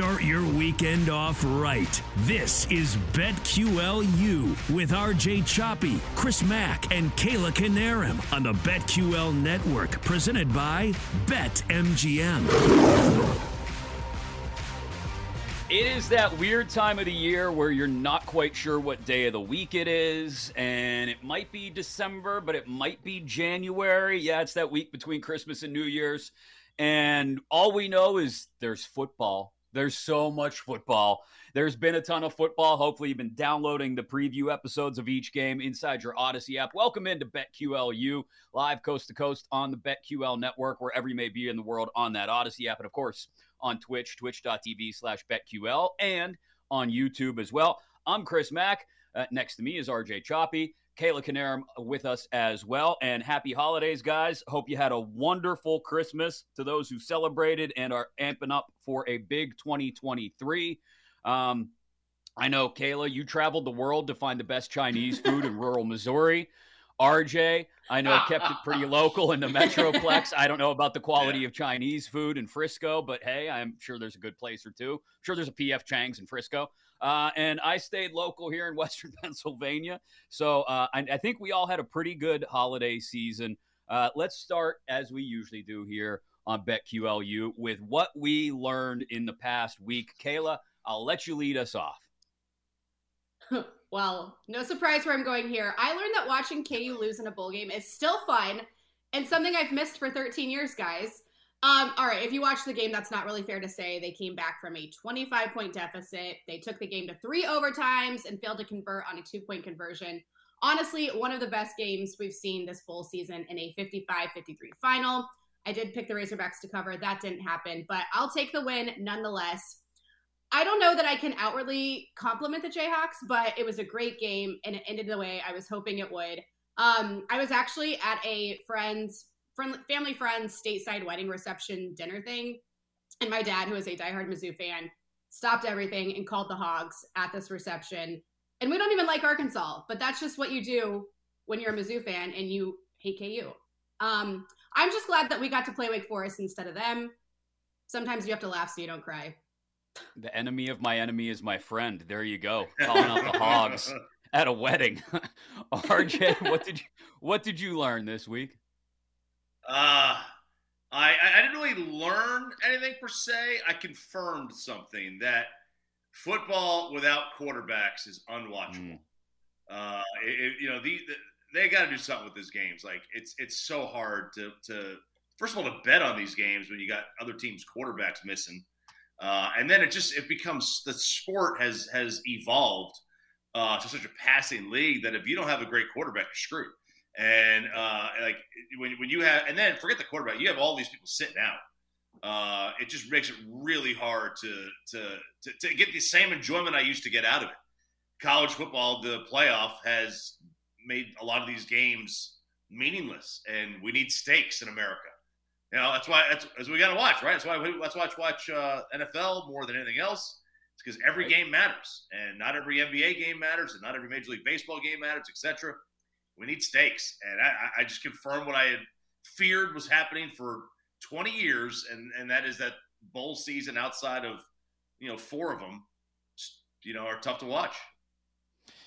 Start your weekend off right. This is BetQLU with RJ Choppy, Chris Mack, and Kayla Knierim on the BetQL network, presented by BetMGM. It is that weird time of the year where you're not quite sure what day of the week it is, and it might be December, but it might be January. Yeah, it's that week between Christmas and New Year's. And all we know is there's football there's so much football. There's been a ton of football. Hopefully, you've been downloading the preview episodes of each game inside your Audacy app. Welcome into BetQLU, live coast to coast on the BetQL network, wherever you may be in the world on that Audacy app. And of course, on Twitch, twitch.tv slash BetQL, and on YouTube as well. I'm Chris Mack. Uh, next to me is RJ Choppy. Kayla Knierim with us as well. And happy holidays, guys. Hope you had a wonderful Christmas to those who celebrated and are amping up for a big 2023. Um, I know, Kayla, you traveled the world to find the best Chinese food in rural Missouri. RJ, I know, kept it pretty local in the Metroplex. I don't know about the quality yeah. of Chinese food in Frisco, but hey, I'm sure there's a good place or two. I'm sure there's a PF Chang's in Frisco. Uh, and I stayed local here in Western Pennsylvania. So uh, I, I, think we all had a pretty good holiday season. Uh, let's start, as we usually do here on BetQLU, with what we learned in the past week. Kayla, I'll let you lead us off. well, no surprise where I'm going here. I learned that watching KU lose in a bowl game is still fun and something I've missed for 13 years, guys. Um, all right, if you watch the game, that's not really fair to say. They came back from a 25 point deficit. They took the game to three overtimes and failed to convert on a two point conversion. Honestly, one of the best games we've seen this full season in a 55 53 final. I did pick the Razorbacks to cover. That didn't happen, but I'll take the win nonetheless. I don't know that I can outwardly compliment the Jayhawks, but it was a great game and it ended the way I was hoping it would. Um, I was actually at a friend's friend, family friends stateside wedding reception dinner thing. And my dad, who is a diehard Mizzou fan, stopped everything and called the Hogs at this reception. And we don't even like Arkansas, but that's just what you do when you're a Mizzou fan and you hate KU. Um, I'm just glad that we got to play Wake Forest instead of them. Sometimes you have to laugh so you don't cry. The enemy of my enemy is my friend. There you go. Calling out the Hogs at a wedding. RJ, what did you what did you learn this week? Uh, I, I didn't really learn anything per se. I confirmed something that football without quarterbacks is unwatchable. Mm. Uh, it, you know, the, the they got to do something with these games. Like it's it's so hard to to first of all to bet on these games when you got other teams' quarterbacks missing, uh, and then it just it becomes the sport has has evolved uh, to such a passing league that if you don't have a great quarterback, you're screwed. And uh, like when, when you have, and then forget the quarterback, you have all these people sitting out. Uh, it just makes it really hard to, to, to to get the same enjoyment I used to get out of it. College football, the playoff has made a lot of these games meaningless, and we need stakes in America. You know, that's why that's, that's we got to watch, right? That's why we, let's watch watch uh, NFL more than anything else. It's because every right. game matters, and not every NBA game matters, and not every Major League Baseball game matters, etc we need stakes. And I, I just confirmed what I had feared was happening for 20 years, and, and that is that bowl season outside of, you know, four of them, you know, are tough to watch.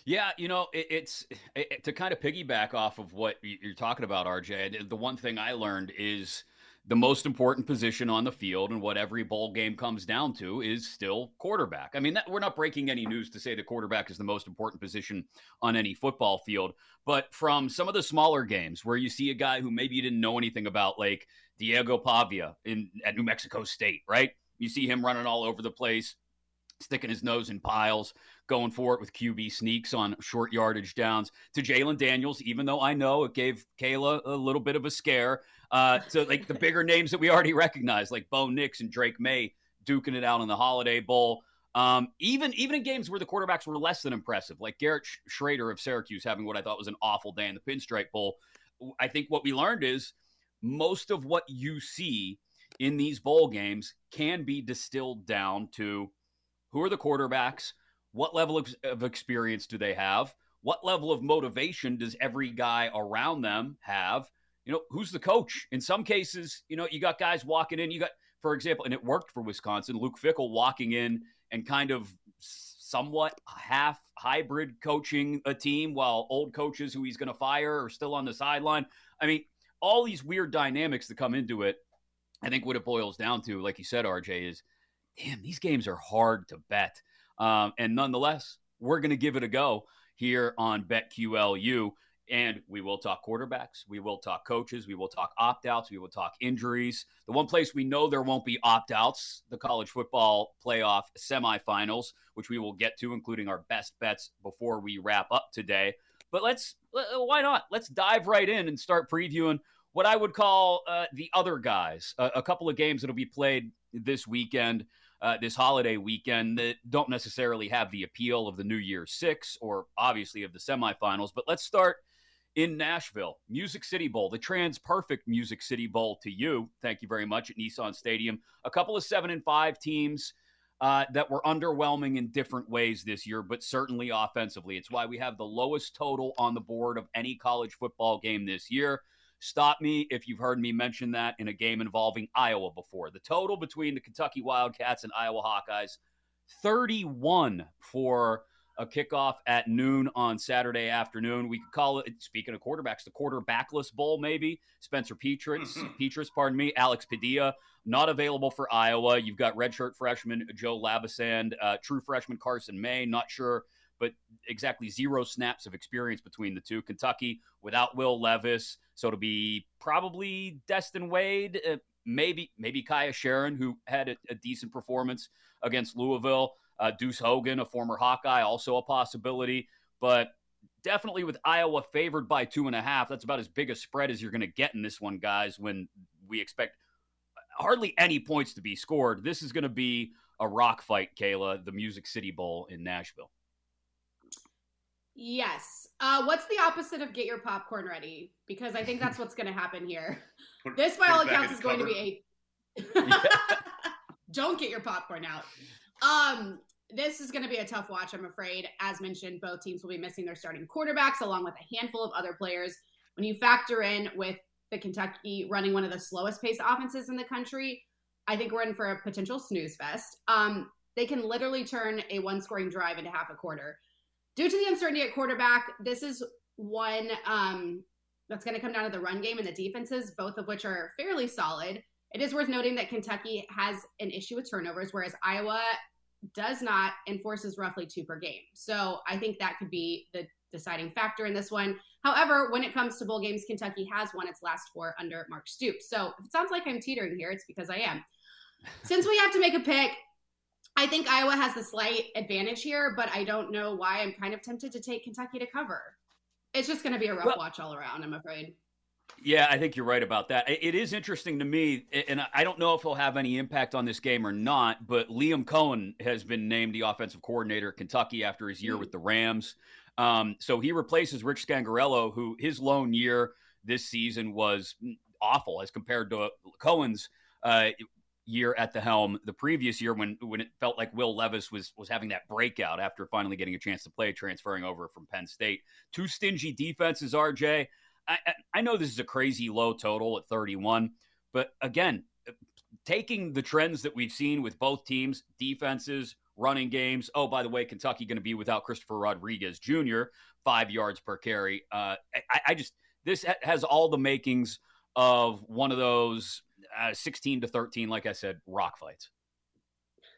Yeah, you know, it, it's it, to kind of piggyback off of what you're talking about, RJ. The one thing I learned is the most important position on the field and what every bowl game comes down to is still quarterback. I mean, that, we're not breaking any news to say the quarterback is the most important position on any football field, but from some of the smaller games where you see a guy who maybe you didn't know anything about, like Diego Pavia in at New Mexico State, right? You see him running all over the place, sticking his nose in piles, going for it with QB sneaks on short yardage downs to Jayden Daniels, even though I know it gave Kayla a little bit of a scare uh, to like the bigger names that we already recognize, like Bo Nix and Drake Maye duking it out in the Holiday Bowl. Um, even even in games where the quarterbacks were less than impressive, like Garrett Shrader of Syracuse having what I thought was an awful day in the Pinstripe Bowl. I think what we learned is most of what you see in these bowl games can be distilled down to who are the quarterbacks, what level of, experience do they have, what level of motivation does every guy around them have? You know, who's the coach? In some cases, you know, you got guys walking in. You got, for example, and it worked for Wisconsin, Luke Fickell walking in and kind of somewhat half hybrid coaching a team while old coaches who he's going to fire are still on the sideline. I mean, all these weird dynamics that come into it. I think what it boils down to, like you said, RJ, is damn, these games are hard to bet. Um, and nonetheless, we're going to give it a go here on BetQLU. And we will talk quarterbacks. We will talk coaches. We will talk opt outs. We will talk injuries. The one place we know there won't be opt outs, the college football playoff semifinals, which we will get to, including our best bets before we wrap up today. But let's, why not? Let's dive right in and start previewing what I would call uh, the other guys. a couple of games that'll be played this weekend uh, this holiday weekend that don't necessarily have the appeal of the New Year's Six or obviously of the semifinals. But let's start in Nashville, Music City Bowl, the TransPerfect Music City Bowl to you. Thank you very much at Nissan Stadium. A couple of seven and five teams. Uh, that were underwhelming in different ways this year, but certainly offensively. It's why we have the lowest total on the board of any college football game this year. Stop me if you've heard me mention that in a game involving Iowa before. The total between the Kentucky Wildcats and Iowa Hawkeyes 31 for a kickoff at noon on Saturday afternoon. We could call it, speaking of quarterbacks, the quarterbackless bowl, maybe. Spencer Petras, Petras, pardon me, Alex Padilla, not available for Iowa. You've got redshirt freshman Joe Labasand, uh, true freshman Carson May, not sure but exactly zero snaps of experience between the two. Kentucky without Will Levis, so it'll be probably Destin Wade, uh, maybe maybe Kaiya Sheron, who had a, a decent performance against Louisville. Uh, Deuce Hogan, a former Hawkeye, also a possibility, but definitely with Iowa favored by two and a half. That's about as big a spread as you're going to get in this one, guys. When we expect hardly any points to be scored, this is going to be a rock fight, Kayla, the Music City Bowl in Nashville. Yes. Uh, what's the opposite of get your popcorn ready? Because I think that's what's going to happen here. Put, this, by all accounts, is going to be a. Don't get your popcorn out. Um, this is going to be a tough watch, I'm afraid. As mentioned, both teams will be missing their starting quarterbacks along with a handful of other players. When you factor in with the Kentucky running one of the slowest paced offenses in the country, I think we're in for a potential snooze fest. Um, they can literally turn a one scoring drive into half a quarter due to the uncertainty at quarterback, this is one um, that's going to come down to the run game and the defenses, both of which are fairly solid. It is worth noting that Kentucky has an issue with turnovers, whereas Iowa does not enforces roughly two per game. So I think that could be the deciding factor in this one. However, when it comes to bowl games, Kentucky has won its last four under Mark Stoops. So if it sounds like I'm teetering here, it's because I am. Since we have to make a pick, I think Iowa has the slight advantage here, but I don't know why. I'm kind of tempted to take Kentucky to cover. It's just going to be a rough well, watch all around, I'm afraid. Yeah, I think you're right about that. It is interesting to me, and I don't know if he'll have any impact on this game or not, but Liam Coen has been named the offensive coordinator at Kentucky after his year mm. with the Rams. Um, so he replaces Rich Scangarello, who his lone year this season was awful as compared to Coen's. uh, year at the helm the previous year when when it felt like Will Levis was was having that breakout after finally getting a chance to play transferring over from Penn State. Two stingy defenses, RJ. I, I know this is a crazy low total at 31, but again, taking the trends that we've seen with both teams, defenses, running games. Oh, by the way, Kentucky going to be without Christopher Rodriguez Jr. Five yards per carry. Uh, I, I just this has all the makings of one of those uh, 16 to 13, like I said, rock fights.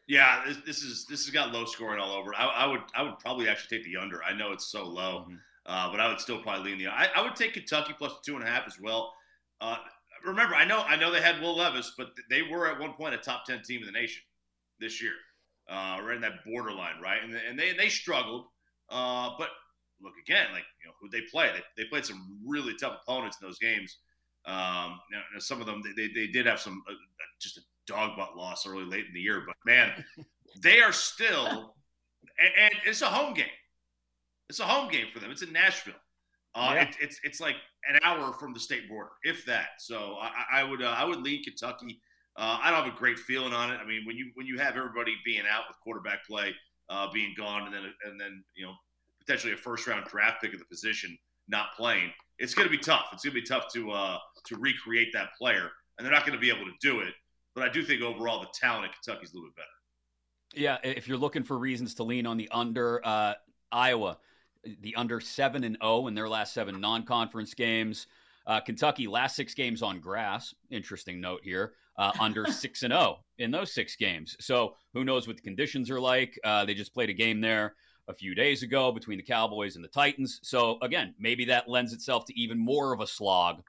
Yeah, this, this, is this has got low scoring all over. I, I, would I would probably actually take the under. I know it's so low, mm-hmm. uh, but I would still probably lean the. I, I would take Kentucky plus two and a half as well. Uh, remember, I know I know they had Will Levis, but they were at one point a top ten team in the nation this year, uh, right in that borderline, right? And, and they they struggled, uh, but look again, like you know who they play. They, they played some really tough opponents in those games. Um, some of them they, they did have some uh, just a dog butt loss early late in the year, but man, they are still and, and, it's a home game. It's a home game for them. It's in Nashville. Uh, yeah. it, it's it's like an hour from the state border, if that. So I, I would uh, I would lean Kentucky Uh, I don't have a great feeling on it. I mean, when you when you have everybody being out with quarterback play uh, being gone, and then and then you know potentially a first round draft pick of the position not playing, it's going to be tough. It's going to be tough to uh, to recreate that player, and they're not going to be able to do it. But I do think overall the talent at Kentucky's a little bit better. Yeah, if you're looking for reasons to lean on the under, uh, Iowa, the under seven and zero oh in their last seven non-conference games. Uh, Kentucky last six games on grass. Interesting note here. Uh, under six and zero oh in those six games. So who knows what the conditions are like? Uh, they just played a game there a few days ago between the Cowboys and the Titans. So again, maybe that lends itself to even more of a slog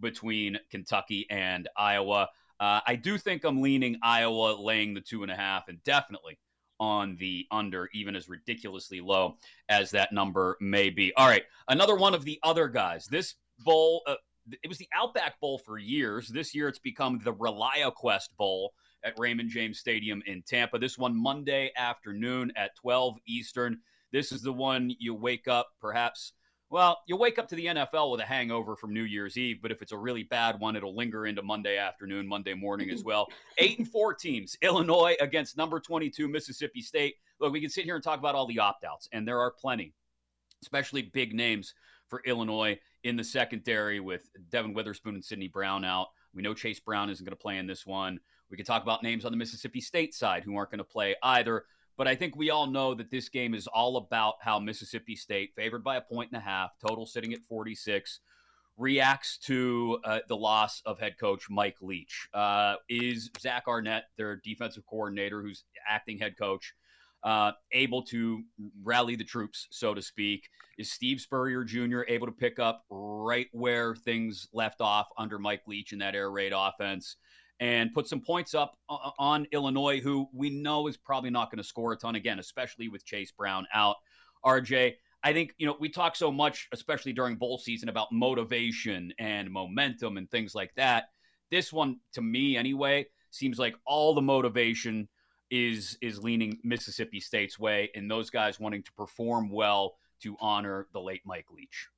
between Kentucky and Iowa. Uh, I do think I'm leaning Iowa laying the two and a half, and definitely on the under, even as ridiculously low as that number may be. All right, another one of the other guys. This bowl, uh, it was the Outback Bowl for years. This year, it's become the ReliaQuest Bowl at Raymond James Stadium in Tampa. This one Monday afternoon at 12 Eastern. This is the one you wake up perhaps well, you'll wake up to the NFL with a hangover from New Year's Eve, but if it's a really bad one, it'll linger into Monday afternoon, Monday morning as well. Eight and four teams. Illinois against number 22, Mississippi State. Look, we can sit here and talk about all the opt outs, and there are plenty, especially big names for Illinois in the secondary with Devon Witherspoon and Sydney Brown out. We know Chase Brown isn't going to play in this one. We could talk about names on the Mississippi State side who aren't going to play either. But I think we all know that this game is all about how Mississippi State, favored by a point and a half, total sitting at 46, reacts to uh, the loss of head coach Mike Leach. Uh, is Zach Arnett, their defensive coordinator, who's acting head coach, uh, able to rally the troops, so to speak? Is Steve Spurrier Jr. able to pick up right where things left off under Mike Leach in that air raid offense? and put some points up on Illinois, who we know is probably not going to score a ton again, especially with Chase Brown out. RJ, I think, you know, we talk so much, especially during bowl season, about motivation and momentum and things like that. This one, to me anyway, seems like all the motivation is is leaning Mississippi State's way and those guys wanting to perform well to honor the late Mike Leach.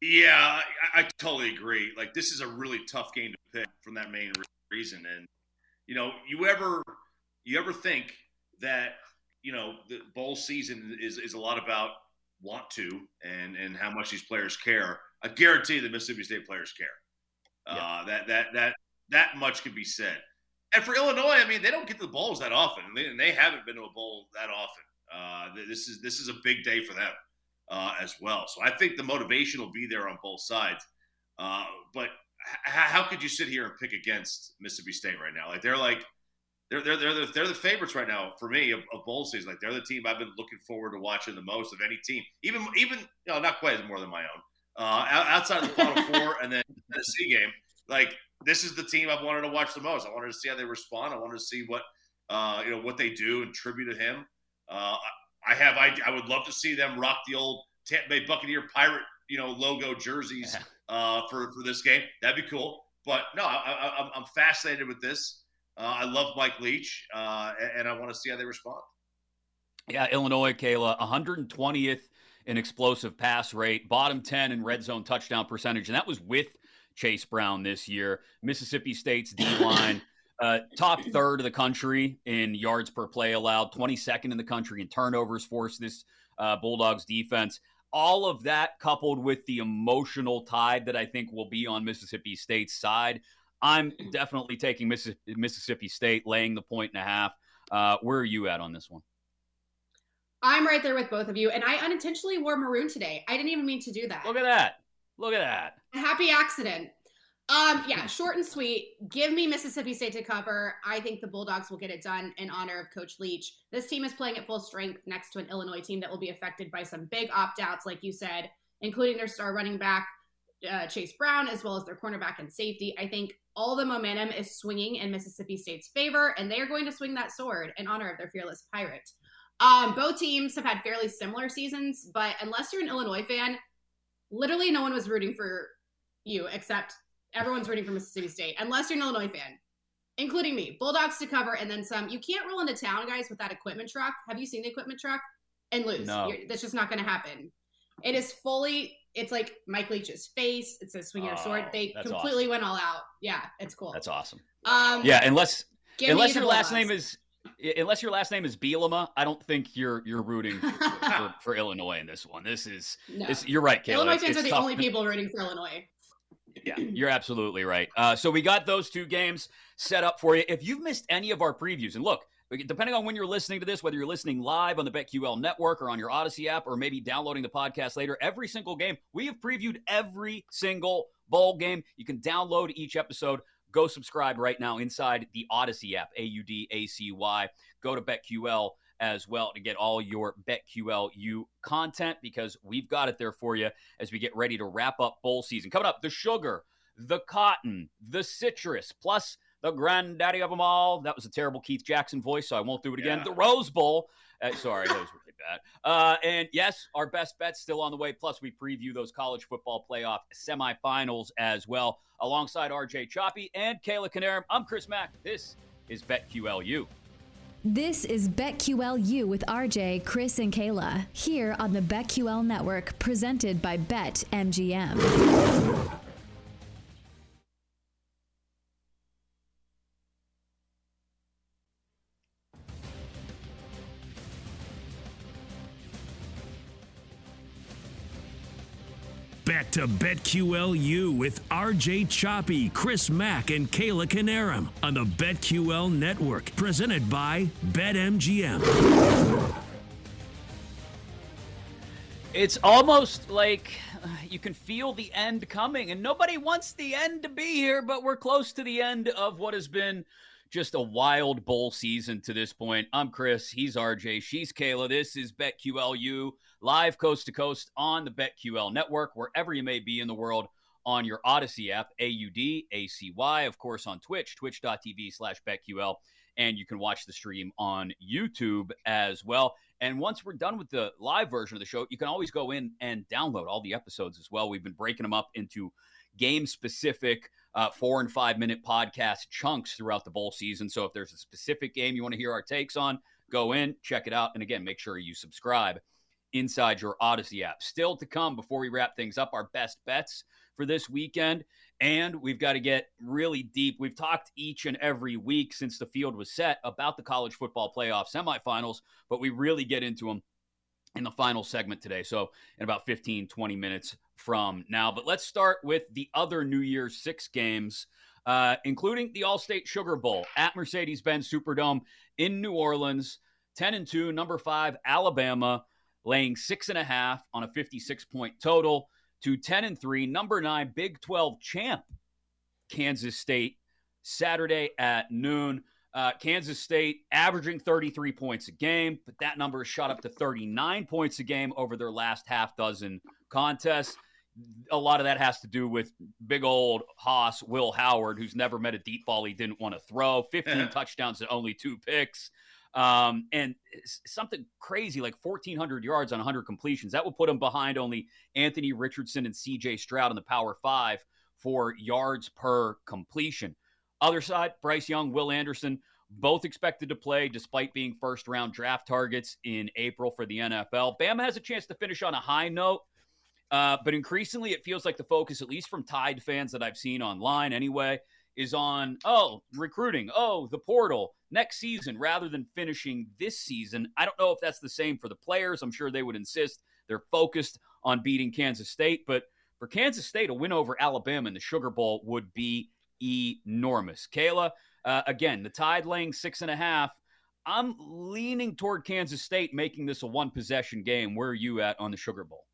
Yeah, I, I, totally agree. Like this is a really tough game to pick from that main reason. And you know, you ever you ever think that you know the bowl season is is a lot about want to and and how much these players care. I guarantee the Mississippi State players care. Yeah. Uh, that that that that much can be said. And for Illinois, I mean, they don't get to the bowls that often, and they, haven't been to a bowl that often. Uh, this is this is a big day for them uh, as well. So I think the motivation will be there on both sides. Uh, but h- how could you sit here and pick against Mississippi State right now? Like they're like they're they're they're the, they're the favorites right now for me of, of bowl season. Like they're the team I've been looking forward to watching the most of any team. Even even you know not quite as more than my own. Uh, outside of the Final Four and then the C game, like this is the team I've wanted to watch the most. I wanted to see how they respond. I wanted to see what uh, you know what they do and tribute to him. Uh, I have I, I would love to see them rock the old Tampa Bay Buccaneer pirate you know logo jerseys uh, for for this game. That'd be cool. But no, I, am fascinated with this. Uh, I love Mike Leach, uh, and I want to see how they respond. Yeah, Illinois, Kayla, 120th in explosive pass rate, bottom 10 in red zone touchdown percentage, and that was with Chase Brown this year. Mississippi State's D line. Uh, top third of the country in yards per play allowed, 22nd in the country in turnovers forced this uh, Bulldogs defense. All of that coupled with the emotional tide that I think will be on Mississippi State's side, I'm definitely taking Mississippi State, laying the point and a half. Uh, where are you at on this one? I'm right there with both of you, and I unintentionally wore maroon today. I didn't even mean to do that. Look at that! Look at that! A happy accident. Um, yeah, short and sweet. Give me Mississippi State to cover. I think the Bulldogs will get it done in honor of Coach Leach. This team is playing at full strength next to an Illinois team that will be affected by some big opt outs, like you said, including their star running back, uh, Chase Brown, as well as their cornerback and safety. I think all the momentum is swinging in Mississippi State's favor, and they are going to swing that sword in honor of their fearless pirate. Um, both teams have had fairly similar seasons, but unless you're an Illinois fan, literally no one was rooting for you except Everyone's rooting for Mississippi State, unless you're an Illinois fan, including me. Bulldogs to cover and then some. You can't roll into town, guys, with that equipment truck. Have you seen the equipment truck? And lose. No. that's just not going to happen. It is fully it's like Mike Leach's face. It says swing your Oh, sword. They completely went all out. Yeah, it's cool. That's awesome. um, Yeah, unless unless your last name is unless your last name is Bielema, I don't think you're you're rooting for, for Illinois in this one. This is No. this, you're right, Kayla. Illinois fans it's are the tough. only people rooting for Illinois. Yeah, you're absolutely right. Uh, so we got those two games set up for you. If you've missed any of our previews, and look, depending on when you're listening to this, whether you're listening live on the BetQL network or on your Audacy app, or maybe downloading the podcast later, every single game we have previewed every single bowl game. You can download each episode. Go subscribe right now inside the Audacy app, A U D A C Y. Go to BetQL as well to get all your BetQLU content because we've got it there for you as we get ready to wrap up bowl season. Coming up, the sugar, the cotton, the citrus, plus the granddaddy of them all. That was a terrible Keith Jackson voice, so I won't do it again. Yeah. The Rose Bowl. Uh, sorry, that was really bad. Uh, and yes, our best bets still on the way. Plus, we preview those college football playoff semifinals as well, alongside RJ Choppy and Kayla Knierim. I'm Chris Mack. This is BetQLU. This is BetQLU with RJ, Chris, and Kayla here on the BetQL network presented by BetMGM. To BetQLU with RJ Choppy, Chris Mack, and Kayla Knierim on the BetQL network, presented by BetMGM. It's almost like uh, you can feel the end coming, and nobody wants the end to be here, but we're close to the end of what has been just a wild bowl season to this point. I'm Chris. He's RJ. She's Kayla. This is BetQLU, live coast to coast on the BetQL network, wherever you may be in the world on your Audacy app, A U D A C Y, of course, on Twitch, twitch.tv slash BetQL. And you can watch the stream on YouTube as well. And once we're done with the live version of the show, you can always go in and download all the episodes as well. We've been breaking them up into game specific uh, four and five minute podcast chunks throughout the bowl season. So if there's a specific game you want to hear our takes on, go in, check it out. And again, make sure you subscribe inside your Audacy app. Still to come before we wrap things up, our best bets for this weekend. And we've got to get really deep. We've talked each and every week since the field was set about the college football playoff semifinals, but we really get into them in the final segment today. So, in about 15, 20 minutes from now. But let's start with the other New Year's six games, uh, including the Allstate Sugar Bowl at Mercedes Benz Superdome in New Orleans. 10 and 2, number five, Alabama, laying six and a half on a 56 point total to 10 and 3, number nine, Big 12 champ, Kansas State, Saturday at noon. Uh, Kansas State averaging 33 points a game, but that number is shot up to 39 points a game over their last half dozen contests. A lot of that has to do with big old Haas, Will Howard, who's never met a deep ball he didn't want to throw, 15 touchdowns and only two picks. Um, and something crazy like 1,400 yards on 100 completions. That would put him behind only Anthony Richardson and CJ Stroud in the Power Five for yards per completion. Other side, Bryce Young, Will Anderson, both expected to play despite being first round draft targets in April for the NFL. Bama has a chance to finish on a high note, uh, but increasingly it feels like the focus, at least from Tide fans that I've seen online anyway, is on, oh, recruiting, oh, the portal next season rather than finishing this season. I don't know if that's the same for the players. I'm sure they would insist they're focused on beating Kansas State, but for Kansas State, a win over Alabama in the Sugar Bowl would be enormous. Kayla, uh, again, the Tide laying six and a half. I'm leaning toward Kansas State making this a one possession game. Where are you at on the Sugar Bowl?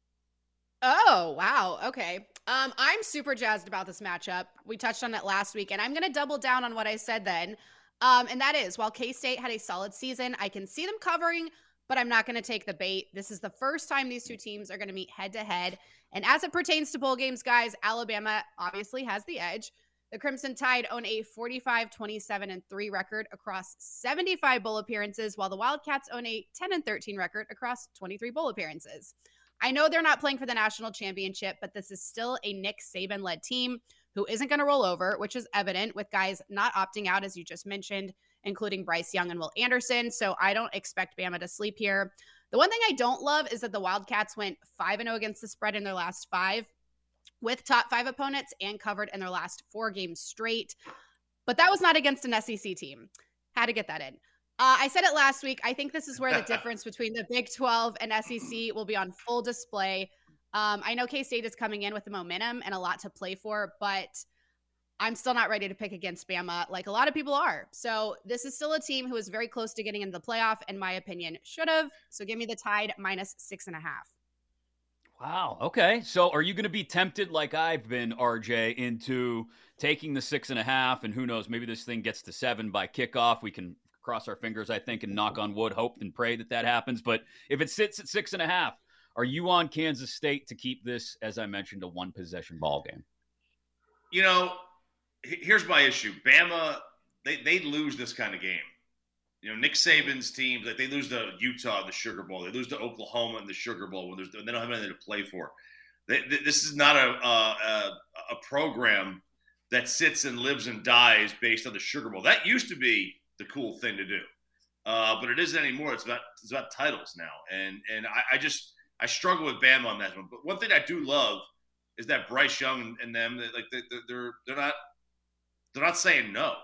Oh, wow. Okay. Um, I'm super jazzed about this matchup. We touched on it last week, and I'm going to double down on what I said then. Um, and that is while K State had a solid season, I can see them covering, but I'm not going to take the bait. This is the first time these two teams are going to meet head to head. And as it pertains to bowl games, guys, Alabama obviously has the edge. The Crimson Tide own a 45, 27, and 3 record across 75 bowl appearances, while the Wildcats own a 10 and 13 record across 23 bowl appearances. I know they're not playing for the national championship, but this is still a Nick Saban led team who isn't going to roll over, which is evident with guys not opting out, as you just mentioned, including Bryce Young and Will Anderson. So I don't expect Bama to sleep here. The one thing I don't love is that the Wildcats went 5 0 against the spread in their last five with top five opponents and covered in their last four games straight. But that was not against an SEC team. Had to get that in. Uh, I said it last week. I think this is where the difference between the Big 12 and SEC will be on full display. Um, I know K State is coming in with the momentum and a lot to play for, but I'm still not ready to pick against Bama like a lot of people are. So this is still a team who is very close to getting into the playoff, in my opinion, should have. So give me the Tide minus six and a half. Wow. Okay. So are you going to be tempted, like I've been, RJ, into taking the six and a half? And who knows, maybe this thing gets to seven by kickoff. We can cross our fingers, I think, and knock on wood, hope and pray that that happens. But if it sits at six and a half, are you on Kansas State to keep this, as I mentioned, a one possession ball game? You know, here's my issue. Bama, they they lose this kind of game. You know, Nick Saban's team, like they lose to Utah the Sugar Bowl, they lose to Oklahoma in the Sugar Bowl when, there's, they don't have anything to play for. They, this is not a, a, a program that sits and lives and dies based on the Sugar Bowl. That used to be the cool thing to do, uh, but it isn't anymore. It's about it's about titles now, and and I, I just I struggle with Bama on that one. But one thing I do love is that Bryce Young and them, like they, they're they're not they're not saying no.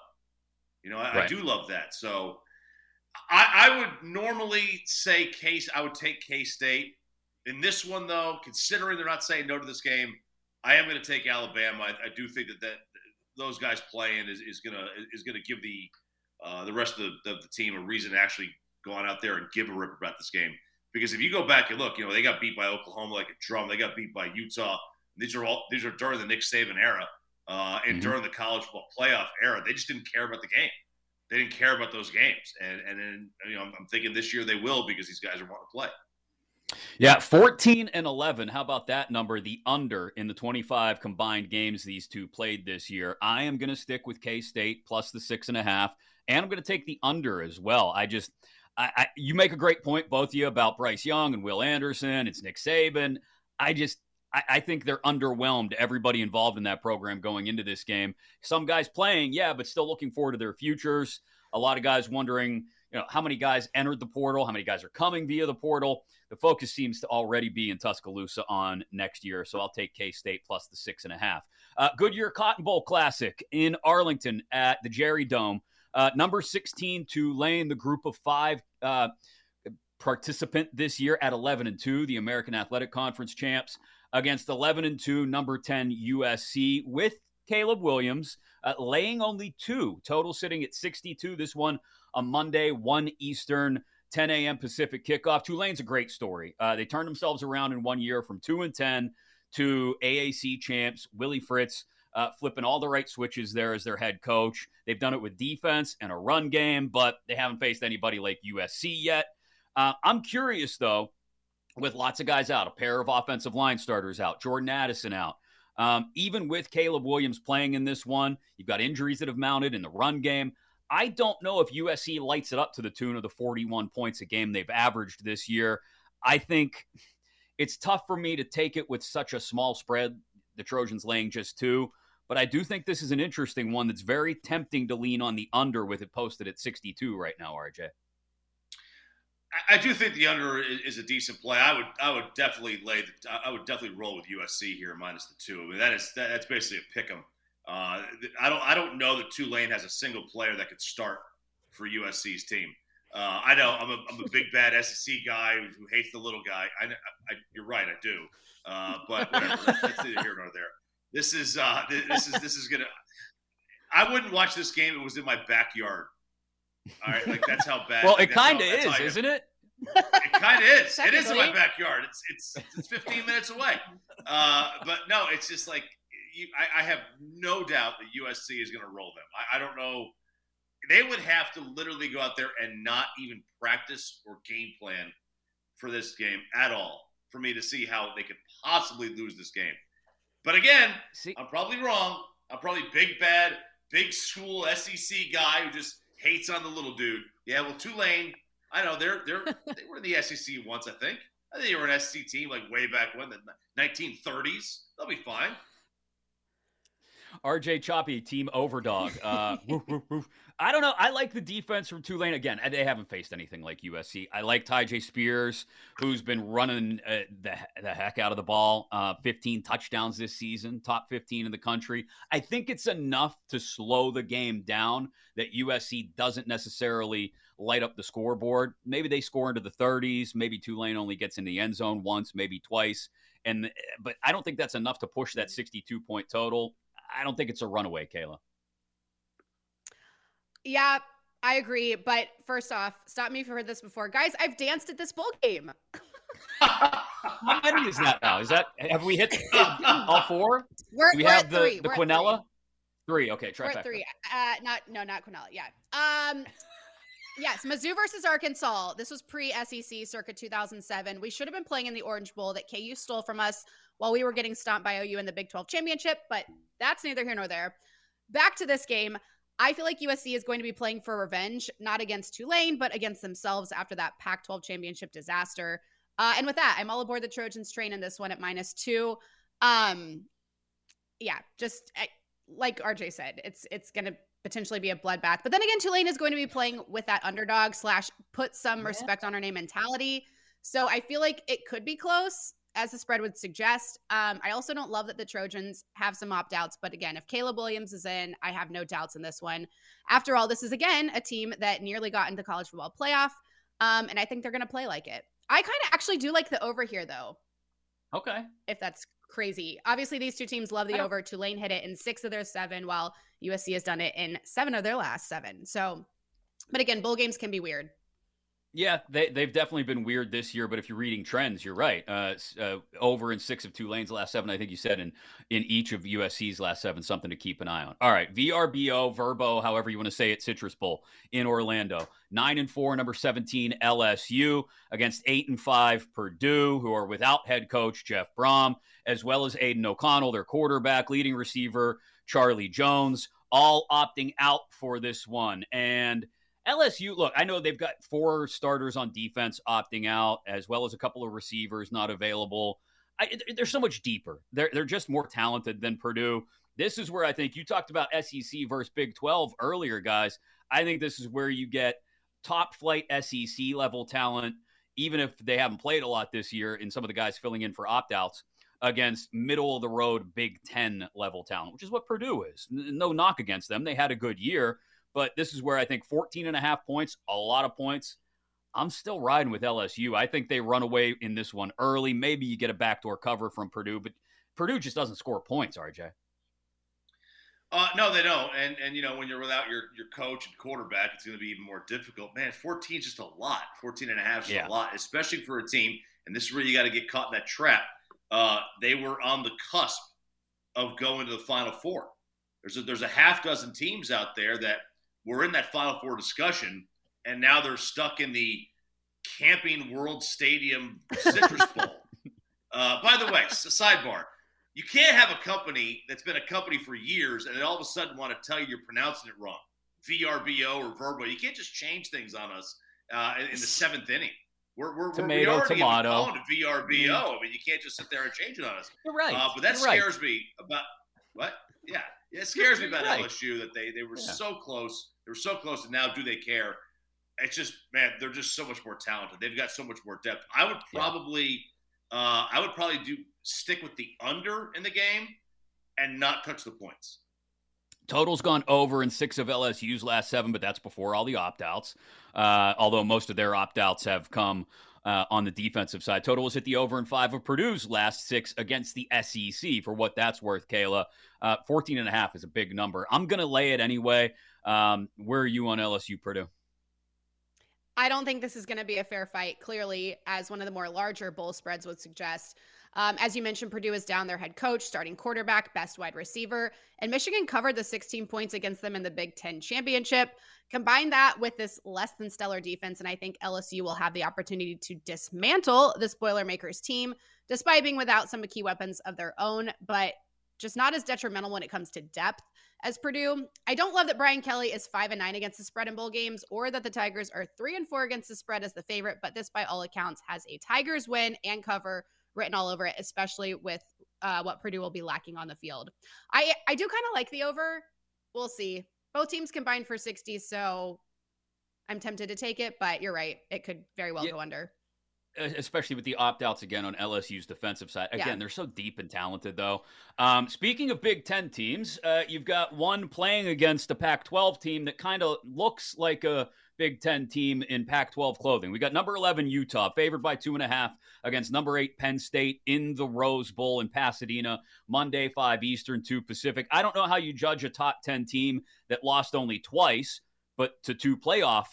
You know, I, right. I do love that. So I, I, would normally say Case. I would take K State in this one, though. Considering they're not saying no to this game, I am going to take Alabama. I, I, do think that that those guys playing is, is gonna is gonna give the uh, the rest of the, of the team a reason to actually go on out there and give a rip about this game. Because if you go back and look, you know they got beat by Oklahoma like a drum. They got beat by Utah. These are all these are during the Nick Saban era uh, and mm-hmm. during the college football playoff era. They just didn't care about the game. They didn't care about those games, and and then you know I'm, I'm thinking this year they will because these guys are wanting to play. Yeah, 14 and 11. How about that number? The under in the 25 combined games these two played this year. I am going to stick with K State plus the six and a half, and I'm going to take the under as well. I just, I, I, you make a great point, both of you, about Bryce Young and Will Anderson. It's Nick Saban. I just, I, I, think they're underwhelmed, everybody involved in that program going into this game. Some guys playing, yeah, but still looking forward to their futures. A lot of guys wondering, you know, how many guys entered the portal, how many guys are coming via the portal. The focus seems to already be in Tuscaloosa on next year, so I'll take K State plus the six and a half. Uh, Goodyear Cotton Bowl Classic in Arlington at the Jerry Dome. Uh, number 16, Tulane, the group of five uh, participant this year at 11 and 2, the American Athletic Conference champs against 11 and 2, number 10 USC with Caleb Williams, uh, laying only two, total sitting at 62. This one a Monday, 1 Eastern, 10 a.m. Pacific kickoff. Tulane's a great story. Uh, they turned themselves around in one year from 2 and 10 to AAC champs. Willie Fritz uh, flipping all the right switches there as their head coach. They've done it with defense and a run game, but they haven't faced anybody like USC yet. Uh, I'm curious, though, with lots of guys out, a pair of offensive line starters out, Jordan Addison out. Um, even with Caleb Williams playing in this one, you've got injuries that have mounted in the run game. I don't know if USC lights it up to the tune of the 41 points a game they've averaged this year. I think it's tough for me to take it with such a small spread, the Trojans laying just two. But I do think this is an interesting one that's very tempting to lean on the under with it posted at 62 right now, RJ. I do think the under is a decent play. I would I would definitely lay the, I would definitely roll with USC here minus the two. I mean that is that, that's basically a pick 'em. Uh, I don't I don't know that Tulane has a single player that could start for USC's team. Uh, I know I'm a, I'm a big bad SEC guy who, hates the little guy. I, I, you're right, I do. Uh, but whatever, that's neither here nor there. This is uh, this is this is gonna. I wouldn't watch this game. It was in my backyard. All right, like that's how bad. well, it kind of is, isn't it? It kind of is. it is in my backyard. It's it's it's 15 minutes away. Uh, but no, it's just like you, I, I, have no doubt that USC is going to roll them. I, I don't know. They would have to literally go out there and not even practice or game plan for this game at all for me to see how they could possibly lose this game. But again, see, I'm probably wrong. I'm probably big bad, big school SEC guy who just hates on the little dude. Yeah, well, Tulane, I know they're they're they were in the SEC once, I think. I think they were an SEC team like way back when the 1930s. They'll be fine. RJ Choppy, team overdog. Uh, woof, woof, woof. I don't know. I like the defense from Tulane. Again, they haven't faced anything like USC. I like Tyjae Spears, who's been running uh, the, the heck out of the ball. Uh, 15 touchdowns this season, top 15 in the country. I think it's enough to slow the game down that USC doesn't necessarily light up the scoreboard. Maybe they score into the 30s. Maybe Tulane only gets in the end zone once, maybe twice. And but I don't think that's enough to push that 62 point total. I don't think it's a runaway, Kayla. Yeah, I agree. But first off, stop me if you've heard this before. Guys, I've danced at this bowl game. How many is that now? Is that have we hit all four? We're, we we're have the, three. the We're Quinella? Three. Okay, Three. We're three. Uh, not no, not Quinella. Yeah. Um. Yes, Mizzou versus Arkansas. This was pre SEC circa 2007. We should have been playing in the Orange Bowl that KU stole from us while we were getting stomped by OU in the Big 12 championship, but that's neither here nor there. Back to this game. I feel like USC is going to be playing for revenge, not against Tulane, but against themselves after that Pac 12 championship disaster. Uh, and with that, I'm all aboard the Trojans train in this one at minus two. Um, yeah, just I, like RJ said, it's it's going to potentially be a bloodbath. But then again, Tulane is going to be playing with that underdog slash put some Yeah. respect on her name mentality. So I feel like it could be close, as the spread would suggest. Um, I also don't love that the Trojans have some opt outs. But again, if Caleb Williams is in, I have no doubts in this one. After all, this is again a team that nearly got into college football playoff. Um, and I think they're going to play like it. I kind of actually do like the over here, though Okay. if that's crazy. Obviously, these two teams love the over. Tulane hit it in six of their seven, while USC has done it in seven of their last seven. So, but again, bowl games can be weird. Yeah, they they've definitely been weird this year. But if you're reading trends, you're right. Uh, uh, over in six of Tulane's last seven, I think you said in in each of USC's last seven, something to keep an eye on. All right, VRBO, Verbo, however you want to say it, Citrus Bowl in Orlando. Nine and four, number seventeen LSU against eight and five Purdue, who are without head coach Jeff Brohm, as well as Aidan O'Connell, their quarterback, leading receiver Charlie Jones, all opting out for this one and. LSU, look, I know they've got four starters on defense opting out, as well as a couple of receivers not available. I, they're so much deeper. They're they're just more talented than Purdue. This is where I think you talked about SEC versus Big 12 earlier, guys. I think this is where you get top flight SEC level talent, even if they haven't played a lot this year, and some of the guys filling in for opt outs against middle of the road Big 10 level talent, which is what Purdue is. No knock against them. They had a good year, but this is where I think 14 and a half points, a lot of points. I'm still riding with LSU. I think they run away in this one early. Maybe you get a backdoor cover from Purdue, but Purdue just doesn't score points, RJ. Uh, no, they don't. And and you know when you're without your your coach and quarterback, it's going to be even more difficult. Man, 14 is just a lot. 14 and a half is Yeah. a lot, especially for a team. And this is where you got to get caught in that trap. Uh, they were on the cusp of going to the Final Four. There's a, there's a half dozen teams out there that were in that Final Four discussion, and now they're stuck in the Camping World Stadium Citrus Bowl. uh, by the way, sidebar. You can't have a company that's been a company for years and then all of a sudden want to tell you you're pronouncing it wrong. VRBO or Verbo. You can't just change things on us uh, in, the seventh inning. We're, we're, we're Tomato, we already tomato. Have calling it VRBO. I mean, you can't just sit there and change it on us. You're right. Uh, but that You're right. scares me about what? Yeah, it scares me about right. LSU that they they were Yeah. so close. They were so close, and now do they care? It's just man, they're just so much more talented. They've got so much more depth. I would Yeah. probably, uh, I would probably do stick with the under in the game and not touch the points. Total's gone over in six of LSU's last seven, but that's before all the opt outs. Uh, although most of their opt outs have come uh, on the defensive side. Total is at the over in five of Purdue's last six against the SEC for what that's worth, Kayla. Uh, 14 and a half is a big number. I'm going to lay it anyway. Um, where are you on LSU Purdue? I don't think this is going to be a fair fight, clearly, as one of the more larger bowl spreads would suggest. Um, as you mentioned, Purdue is down their head coach, starting quarterback, best wide receiver, and Michigan covered the 16 points against them in the Big Ten championship. Combine that with this less than stellar defense, and I think LSU will have the opportunity to dismantle this Boilermakers team, despite being without some key weapons of their own, but just not as detrimental when it comes to depth as Purdue. I don't love that Brian Kelly is five and nine against the spread in bowl games, or that the Tigers are three and four against the spread as the favorite. But this, by all accounts, has a Tigers win and cover written all over it, especially with uh, what Purdue will be lacking on the field. I I do kind of like the over. We'll see. Both teams combined for 60, so I'm tempted to take it, but you're right. It could very well yeah. go under especially with the opt outs again on LSU's defensive side. Again, yeah. they're so deep and talented, though. Um, speaking of Big Ten teams, uh, you've got one playing against a Pac 12 team that kind of looks like a Big Ten team in Pac 12 clothing. We got number 11 Utah, favored by two and a half against number eight Penn State in the Rose Bowl in Pasadena, Monday, 5 Eastern, 2 Pacific. I don't know how you judge a top 10 team that lost only twice, but to two playoff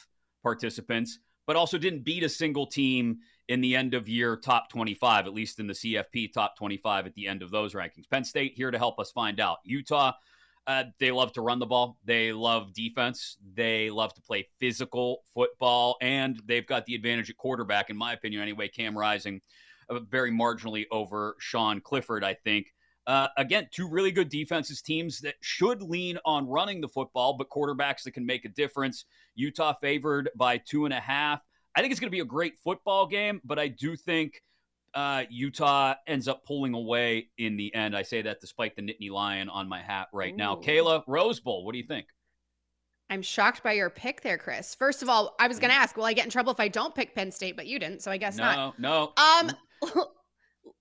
participants, but also didn't beat a single team in the end of year top 25, at least in the CFP top 25 at the end of those rankings. Penn State here to help us find out. Utah, uh, they love to run the ball. They love defense. They love to play physical football, and they've got the advantage at quarterback, in my opinion, anyway. Cam Rising, uh, very marginally over Sean Clifford, I think. Uh, again, two really good defenses, teams that should lean on running the football, but quarterbacks that can make a difference. Utah favored by two and a half. I think it's going to be a great football game, but I do think uh, Utah ends up pulling away in the end. I say that despite the Nittany Lion on my hat right Ooh. now. Kayla, Rose Bowl, what do you think? I'm shocked by your pick there, Chris. First of all, I was going to mm. ask, will I get in trouble if I don't pick Penn State, but you didn't, so I guess no, not. No, no. Um, mm.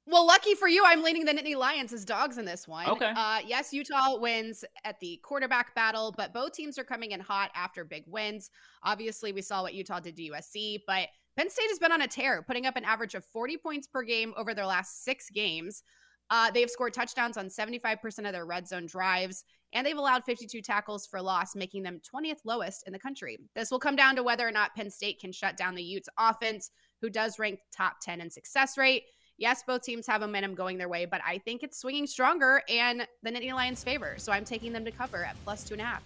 Well, lucky for you, I'm leaning the Nittany Lions as dogs in this one. Okay. Uh, yes, Utah wins at the quarterback battle, but both teams are coming in hot after big wins. Obviously, we saw what Utah did to USC, but Penn State has been on a tear, putting up an average of 40 points per game over their last six games. Uh, they have scored touchdowns on 75% of their red zone drives, and they've allowed 52 tackles for loss, making them 20th lowest in the country. This will come down to whether or not Penn State can shut down the Utes offense, who does rank top 10 in success rate. Yes, both teams have momentum going their way, but I think it's swinging stronger and the Nittany Lions favor. So I'm taking them to cover at plus two and a half.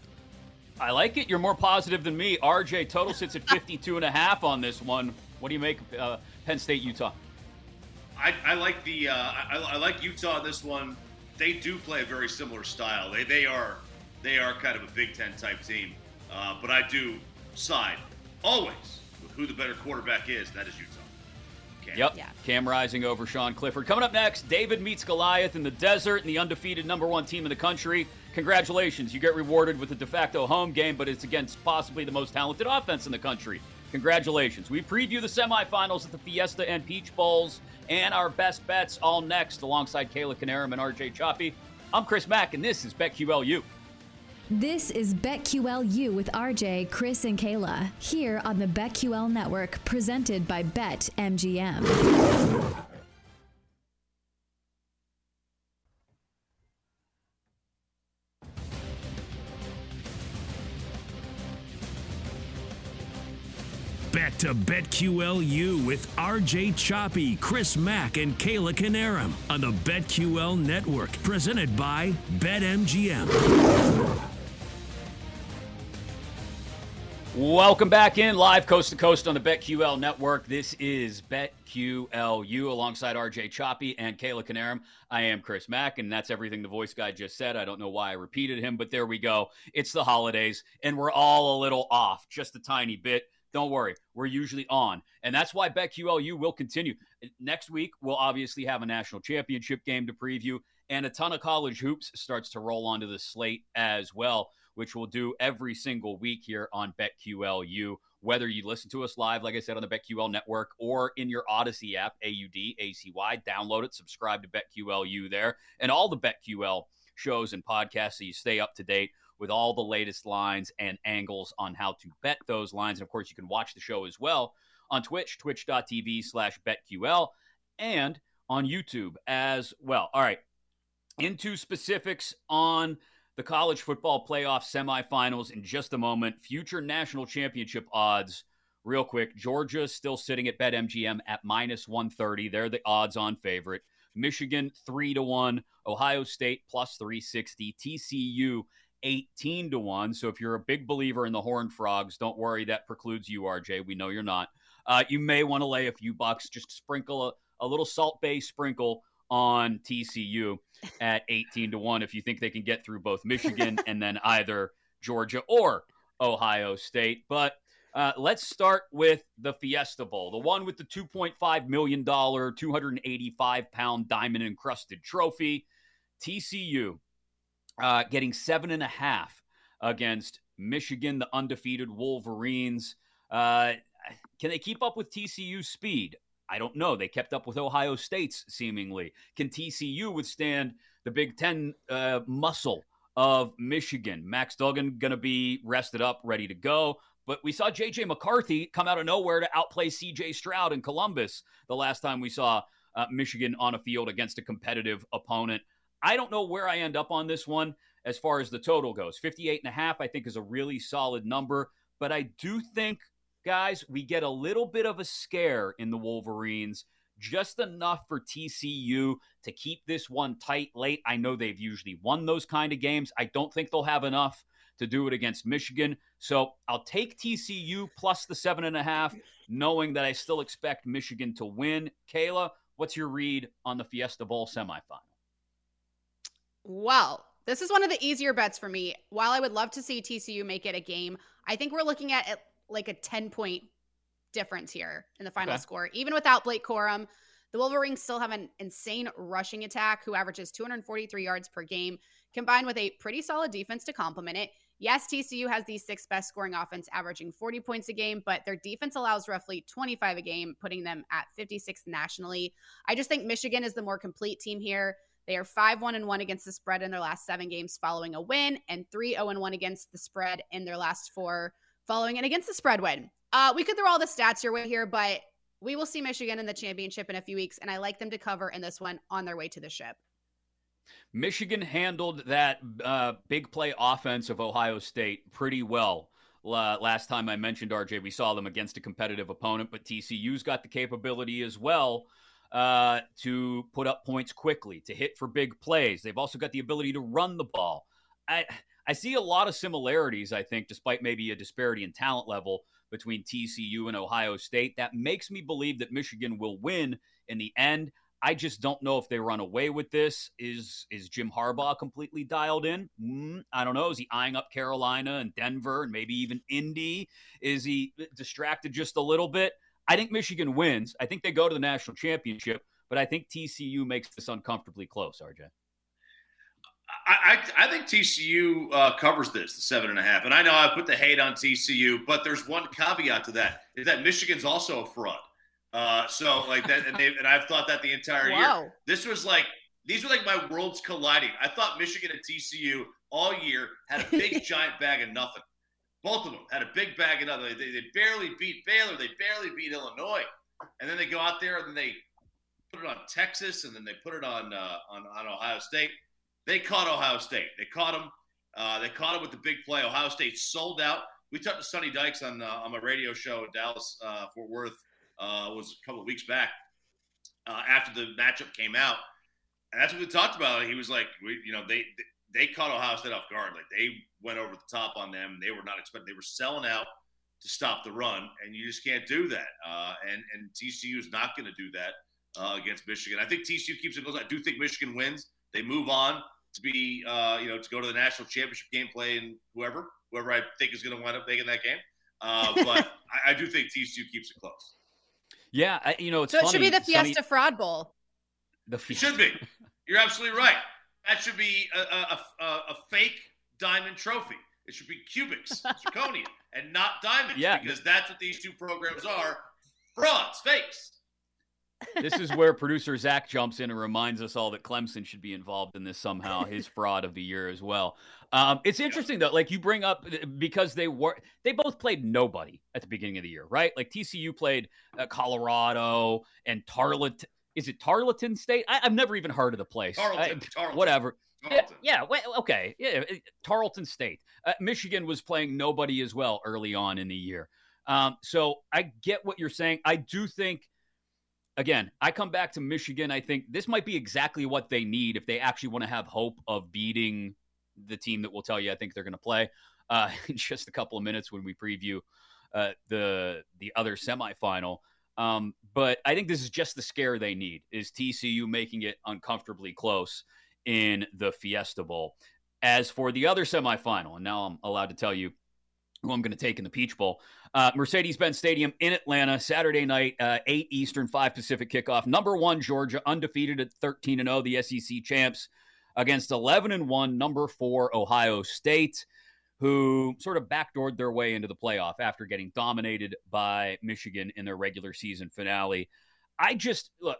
I like it. You're more positive than me. RJ total sits at 52 and a half on this one. What do you make uh, Penn State Utah? I, I like the uh, I, I, like Utah in this one. They do play a very similar style. They they are they are kind of a Big Ten type team, uh, but I do side always with who the better quarterback is. That is Utah. Cam. Yep. Yeah. Cam Rising over Sean Clifford. Coming up next, David meets Goliath in the desert and the undefeated number one team in the country. Congratulations. You get rewarded with a de facto home game, but it's against possibly the most talented offense in the country. Congratulations. We preview the semifinals at the Fiesta and Peach Bowls and our best bets all next alongside Kayla Knierim and RJ Choppy. I'm Chris Mack, and this is BetQLU. This is BetQLU with RJ, Chris, and Kayla here on the BetQL network, presented by BetMGM. Back to BetQLU with RJ Choppy, Chris Mack, and Kayla Knierim on the BetQL network, presented by BetMGM. Welcome back in live coast to coast on the BetQL network. This is BetQLU alongside RJ Choppy and Kayla Knierim. I am Chris Mack, and that's everything the voice guy just said. I don't know why I repeated him, but there we go. It's the holidays, and we're all a little off, just a tiny bit. Don't worry, we're usually on. And that's why BetQLU will continue. Next week, we'll obviously have a national championship game to preview, and a ton of college hoops starts to roll onto the slate as well which we'll do every single week here on BetQLU. Whether you listen to us live, like I said, on the BetQL network or in your Audacy app, A U D A C Y, download it, subscribe to BetQLU there, and all the BetQL shows and podcasts so you stay up to date with all the latest lines and angles on how to bet those lines. And of course, you can watch the show as well on Twitch, twitch.tv slash BetQL, and on YouTube as well. All right. Into specifics on the college football playoff semifinals in just a moment. Future national championship odds, real quick. Georgia still sitting at BetMGM at minus 130. They're the odds on favorite. Michigan, 3 to 1. Ohio State, plus 360. TCU, 18 to 1. So if you're a big believer in the Horned Frogs, don't worry, that precludes you, RJ. We know you're not. Uh, you may want to lay a few bucks, just sprinkle a, a little Salt Bae sprinkle on TCU at 18 to 1 if you think they can get through both Michigan and then either Georgia or Ohio State. But Uh, let's start with the Fiesta Bowl, the one with the $2.5 million, 285 pound diamond encrusted trophy. TCU uh, getting seven and a half against Michigan, the undefeated Wolverines. Uh, can they keep up with TCU's speed? I don't know. They kept up with Ohio State's seemingly. Can TCU withstand the Big Ten uh, muscle of Michigan? Max Duggan going to be rested up, ready to go. But we saw JJ McCarthy come out of nowhere to outplay CJ Stroud in Columbus the last time we saw uh, Michigan on a field against a competitive opponent. I don't know where I end up on this one as far as the total goes. 58 and a half, I think, is a really solid number. But I do think, guys, we get a little bit of a scare in the Wolverines, just enough for TCU to keep this one tight late. I know they've usually won those kind of games. I don't think they'll have enough to do it against Michigan. So I'll take TCU plus the seven and a half, knowing that I still expect Michigan to win. Kayla, what's your read on the Fiesta Bowl semifinal? Well, this is one of the easier bets for me. While I would love to see TCU make it a game, I think we're looking at like a 10 point difference here in the final okay. score. Even without Blake Corum, the Wolverines still have an insane rushing attack who averages 243 yards per game, combined with a pretty solid defense to complement it. Yes, TCU has the sixth best scoring offense, averaging 40 points a game, but their defense allows roughly 25 a game, putting them at 56th nationally. I just think Michigan is the more complete team here. They are 5 1 and 1 against the spread in their last seven games following a win, and 3 0 and 1 against the spread in their last four following and against the spread win. Uh, we could throw all the stats your way here, but we will see Michigan in the championship in a few weeks, and I like them to cover in this one on their way to the ship. Michigan handled that uh, big play offense of Ohio State pretty well. Last time I mentioned RJ, we saw them against a competitive opponent, but TCU's got the capability as well uh, to put up points quickly, to hit for big plays. They've also got the ability to run the ball. I I see a lot of similarities. I think, despite maybe a disparity in talent level between TCU and Ohio State, that makes me believe that Michigan will win in the end. I just don't know if they run away with this. Is is Jim Harbaugh completely dialed in? Mm, I don't know. Is he eyeing up Carolina and Denver and maybe even Indy? Is he distracted just a little bit? I think Michigan wins. I think they go to the national championship, but I think TCU makes this uncomfortably close, RJ. I, I, I think TCU uh, covers this, the seven and a half. And I know I put the hate on TCU, but there's one caveat to that is that Michigan's also a fraud. Uh, so like that, and, and, I've thought that the entire wow. year. This was like these were like my worlds colliding. I thought Michigan and TCU all year had a big giant bag of nothing. Both of them had a big bag of nothing. They, they barely beat Baylor. They barely beat Illinois, and then they go out there and then they put it on Texas, and then they put it on uh, on, on Ohio State. They caught Ohio State. They caught them. Uh, they caught them with the big play. Ohio State sold out. We talked to Sonny Dykes on uh, on my radio show in Dallas, uh, Fort Worth. Uh, was a couple of weeks back uh, after the matchup came out, and that's what we talked about. He was like, we, you know, they they caught Ohio State off guard. Like they went over the top on them. They were not expecting. They were selling out to stop the run, and you just can't do that. Uh, and and TCU is not going to do that against Michigan. I think TCU keeps it close. I do think Michigan wins. They move on to be, uh, you know, to go to the national championship game, playing whoever, whoever I think is going to wind up making that game. Uh, but I, I, do think TCU keeps it close. Yeah, I, you know, it's so funny. it should be the Fiesta Sonny, Fraud Bowl. The Fiesta. It should be. You're absolutely right. That should be a, a, a, a fake diamond trophy. It should be cubics, zirconia, and not diamonds yeah. because that's what these two programs are frauds, fakes. This is where producer Zach jumps in and reminds us all that Clemson should be involved in this somehow, his fraud of the year as well. Um, it's interesting though, like you bring up because they were they both played nobody at the beginning of the year, right? Like TCU played uh, Colorado and Tarleton is it Tarleton State? I, have never even heard of the place. Tarleton, I, Tarleton. Whatever. Tarleton. Yeah, yeah okay. Yeah, Tarleton State. Uh, Michigan was playing nobody as well early on in the year. Um, so I get what you're saying. I do think, again, I come back to Michigan. I think this might be exactly what they need if they actually want to have hope of beating the team that will tell you I think they're going to play uh, in just a couple of minutes when we preview uh, the the other semifinal. Um, but I think this is just the scare they need is TCU making it uncomfortably close in the Fiesta Bowl. As for the other semifinal, and now I'm allowed to tell you who I'm going to take in the Peach Bowl. Uh, Mercedes Benz Stadium in Atlanta, Saturday night, uh, 8 Eastern, 5 Pacific kickoff. Number one, Georgia, undefeated at 13 and 0, the SEC champs, against 11 and 1, number four, Ohio State, who sort of backdoored their way into the playoff after getting dominated by Michigan in their regular season finale. I just, look,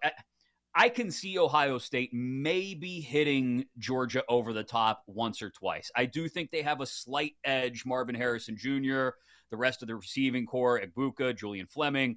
I, can see Ohio State maybe hitting Georgia over the top once or twice. I do think they have a slight edge. Marvin Harrison Jr., the rest of the receiving corps, Egbuka, Julian Fleming,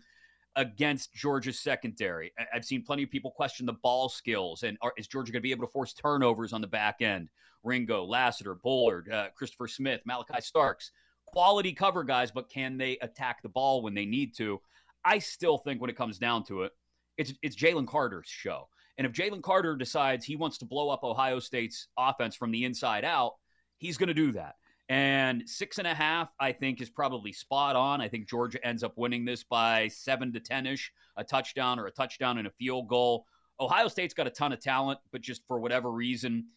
against Georgia's secondary. I've seen plenty of people question the ball skills and are, is Georgia going to be able to force turnovers on the back end? Ringo, Lassiter, Bullard, uh, Christopher Smith, Malaki Starks, quality cover guys, but can they attack the ball when they need to? I still think when it comes down to it, it's it's Jalen Carter's show. And if Jalen Carter decides he wants to blow up Ohio State's offense from the inside out, he's going to do that. And six and a half, I think, is probably spot on. I think Georgia ends up winning this by seven to 10 ish, a touchdown or a touchdown and a field goal. Ohio State's got a ton of talent, but just for whatever reason,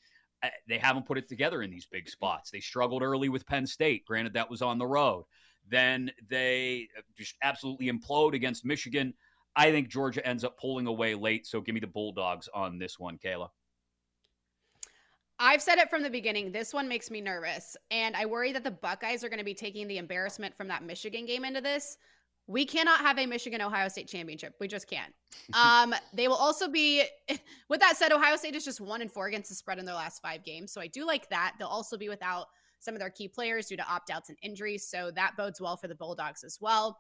eh, they haven't put it together in these big spots. They struggled early with Penn State. Granted, that was on the road. Then they just absolutely implode against Michigan. I think Georgia ends up pulling away late. So give me the Bulldogs on this one, Kayla. I've said it from the beginning. This one makes me nervous. And I worry that the Buckeyes are going to be taking the embarrassment from that Michigan game into this. We cannot have a Michigan Ohio State championship. We just can't. Um, they will also be, with that said, Ohio State is just one and four against the spread in their last five games. So I do like that. They'll also be without some of their key players due to opt outs and injuries. So that bodes well for the Bulldogs as well.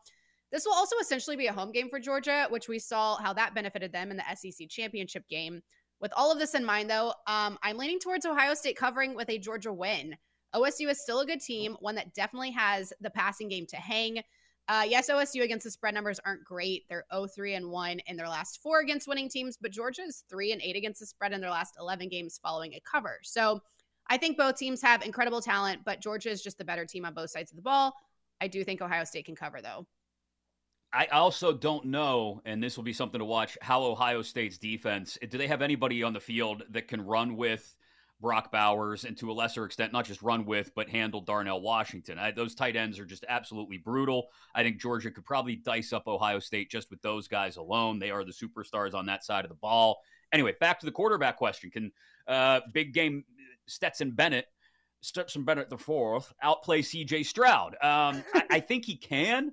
This will also essentially be a home game for Georgia, which we saw how that benefited them in the SEC championship game. With all of this in mind, though, um, I'm leaning towards Ohio State covering with a Georgia win. OSU is still a good team, one that definitely has the passing game to hang. Uh, yes, OSU against the spread numbers aren't great. They're 0-3 and 1 in their last four against winning teams, but Georgia is 3 and 8 against the spread in their last 11 games following a cover. So I think both teams have incredible talent, but Georgia is just the better team on both sides of the ball. I do think Ohio State can cover, though. I also don't know, and this will be something to watch, how Ohio State's defense, do they have anybody on the field that can run with Brock Bowers and to a lesser extent, not just run with, but handle Darnell Washington? I, those tight ends are just absolutely brutal. I think Georgia could probably dice up Ohio State just with those guys alone. They are the superstars on that side of the ball. Anyway, back to the quarterback question. Can uh, big game Stetson Bennett, Stetson Bennett the fourth, outplay CJ Stroud? Um, I, I think he can.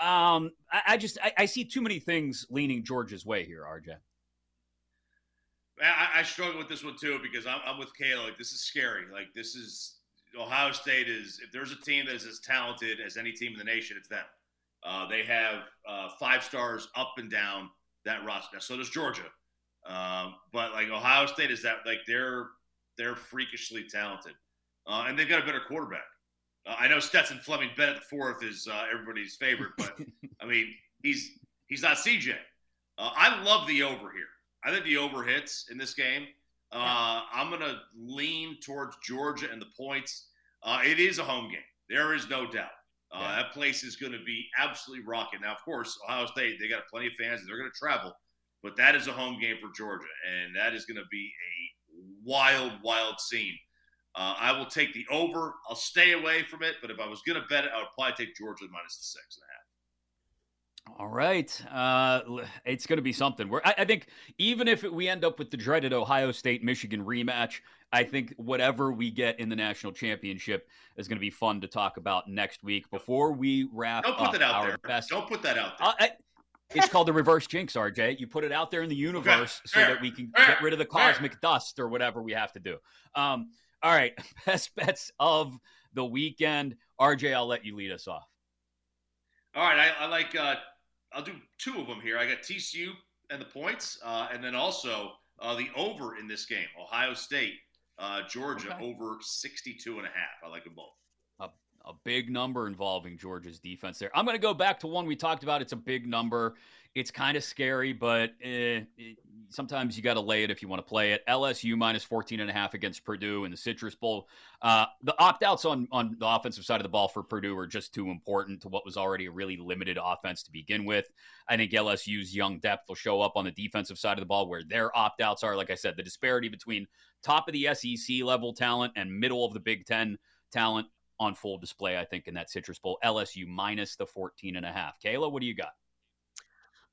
Um, I, I just I, I, see too many things leaning Georgia's way here, RJ. I, I struggle with this one too because I'm, I'm with Kayla. Like this is scary. Like this is Ohio State is if there's a team that is as talented as any team in the nation, it's them. Uh, they have uh, five stars up and down that roster. So does Georgia, um, but like Ohio State is that like they're they're freakishly talented, uh, and they've got a better quarterback. Uh, I know Stetson Fleming Bennett the fourth is uh, everybody's favorite, but I mean he's he's not CJ. Uh, I love the over here. I think the over hits in this game. Uh, I'm going to lean towards Georgia and the points. Uh, it is a home game. There is no doubt. Uh, yeah. That place is going to be absolutely rocking. Now, of course, Ohio State, they got plenty of fans. They're going to travel. But that is a home game for Georgia. And that is going to be a wild, wild scene. Uh, I will take the over. I'll stay away from it, but if I was going to bet it, I would probably take Georgia minus the six and a half. All right, uh, it's going to be something. Where I, I, think even if we end up with the dreaded Ohio State Michigan rematch, I think whatever we get in the national championship is going to be fun to talk about next week. Before we wrap, don't put that out there. Best, don't put that out there. I, it's called the reverse jinx, RJ. You put it out there in the universe okay. so that we can get rid of the cosmic dust or whatever we have to do. Um, all right, best bets of the weekend. RJ, I'll let you lead us off. All right, I, I like. Uh, I'll do two of them here. I got TCU and the points, uh, and then also uh, the over in this game. Ohio State, uh, Georgia okay. over 62 and a half. I like them both. A, a big number involving Georgia's defense there. I'm going to go back to one we talked about. It's a big number. It's kind of scary, but eh, it, sometimes you got to lay it if you want to play it. LSU minus 14 and a half against Purdue in the Citrus Bowl. Uh, the opt outs on, on the offensive side of the ball for Purdue are just too important to what was already a really limited offense to begin with. I think LSU's young depth will show up on the defensive side of the ball where their opt outs are. Like I said, the disparity between top of the SEC level talent and middle of the Big Ten talent on full display, I think, in that Citrus Bowl. LSU minus the 14 and a half. Kayla, what do you got?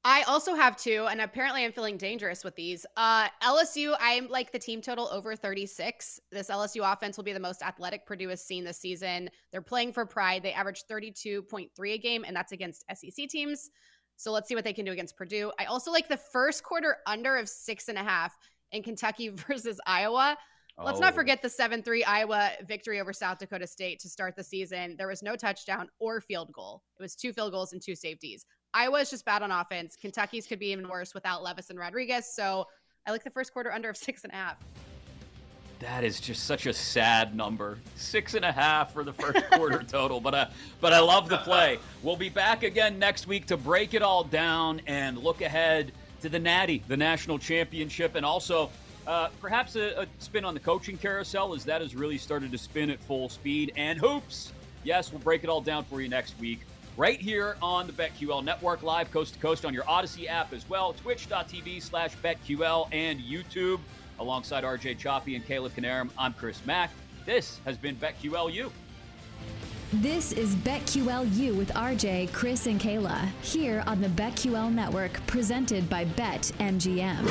I also have two, and apparently I'm feeling dangerous with these. Uh, LSU, I'm like the team total over 36. This LSU offense will be the most athletic Purdue has seen this season. They're playing for pride. They average 32.3 a game, and that's against SEC teams. So let's see what they can do against Purdue. I also like the first quarter under of six and a half in Kentucky versus Iowa. Let's not Oh. forget the 7 3 Iowa victory over South Dakota State to start the season. There was no touchdown or field goal, it was two field goals and two safeties. Iowa is just bad on offense. Kentucky's could be even worse without Levis and Rodriguez. So I like the first quarter under of six and a half. That is just such a sad number. Six and a half for the first quarter total, but uh, but I love the play. We'll be back again next week to break it all down and look ahead to the Natty, the national championship, and also uh, perhaps a, a spin on the coaching carousel as that has really started to spin at full speed. And hoops, yes, we'll break it all down for you next week. Right here on the BetQL Network, live coast to coast on your Audacy app as well, twitch.tv slash BetQL and YouTube. Alongside RJ Choppy and Caleb Knierim, I'm Chris Mack. This has been BetQLU. This is BetQLU with RJ, Chris, and Kayla here on the BetQL Network, presented by BetMGM.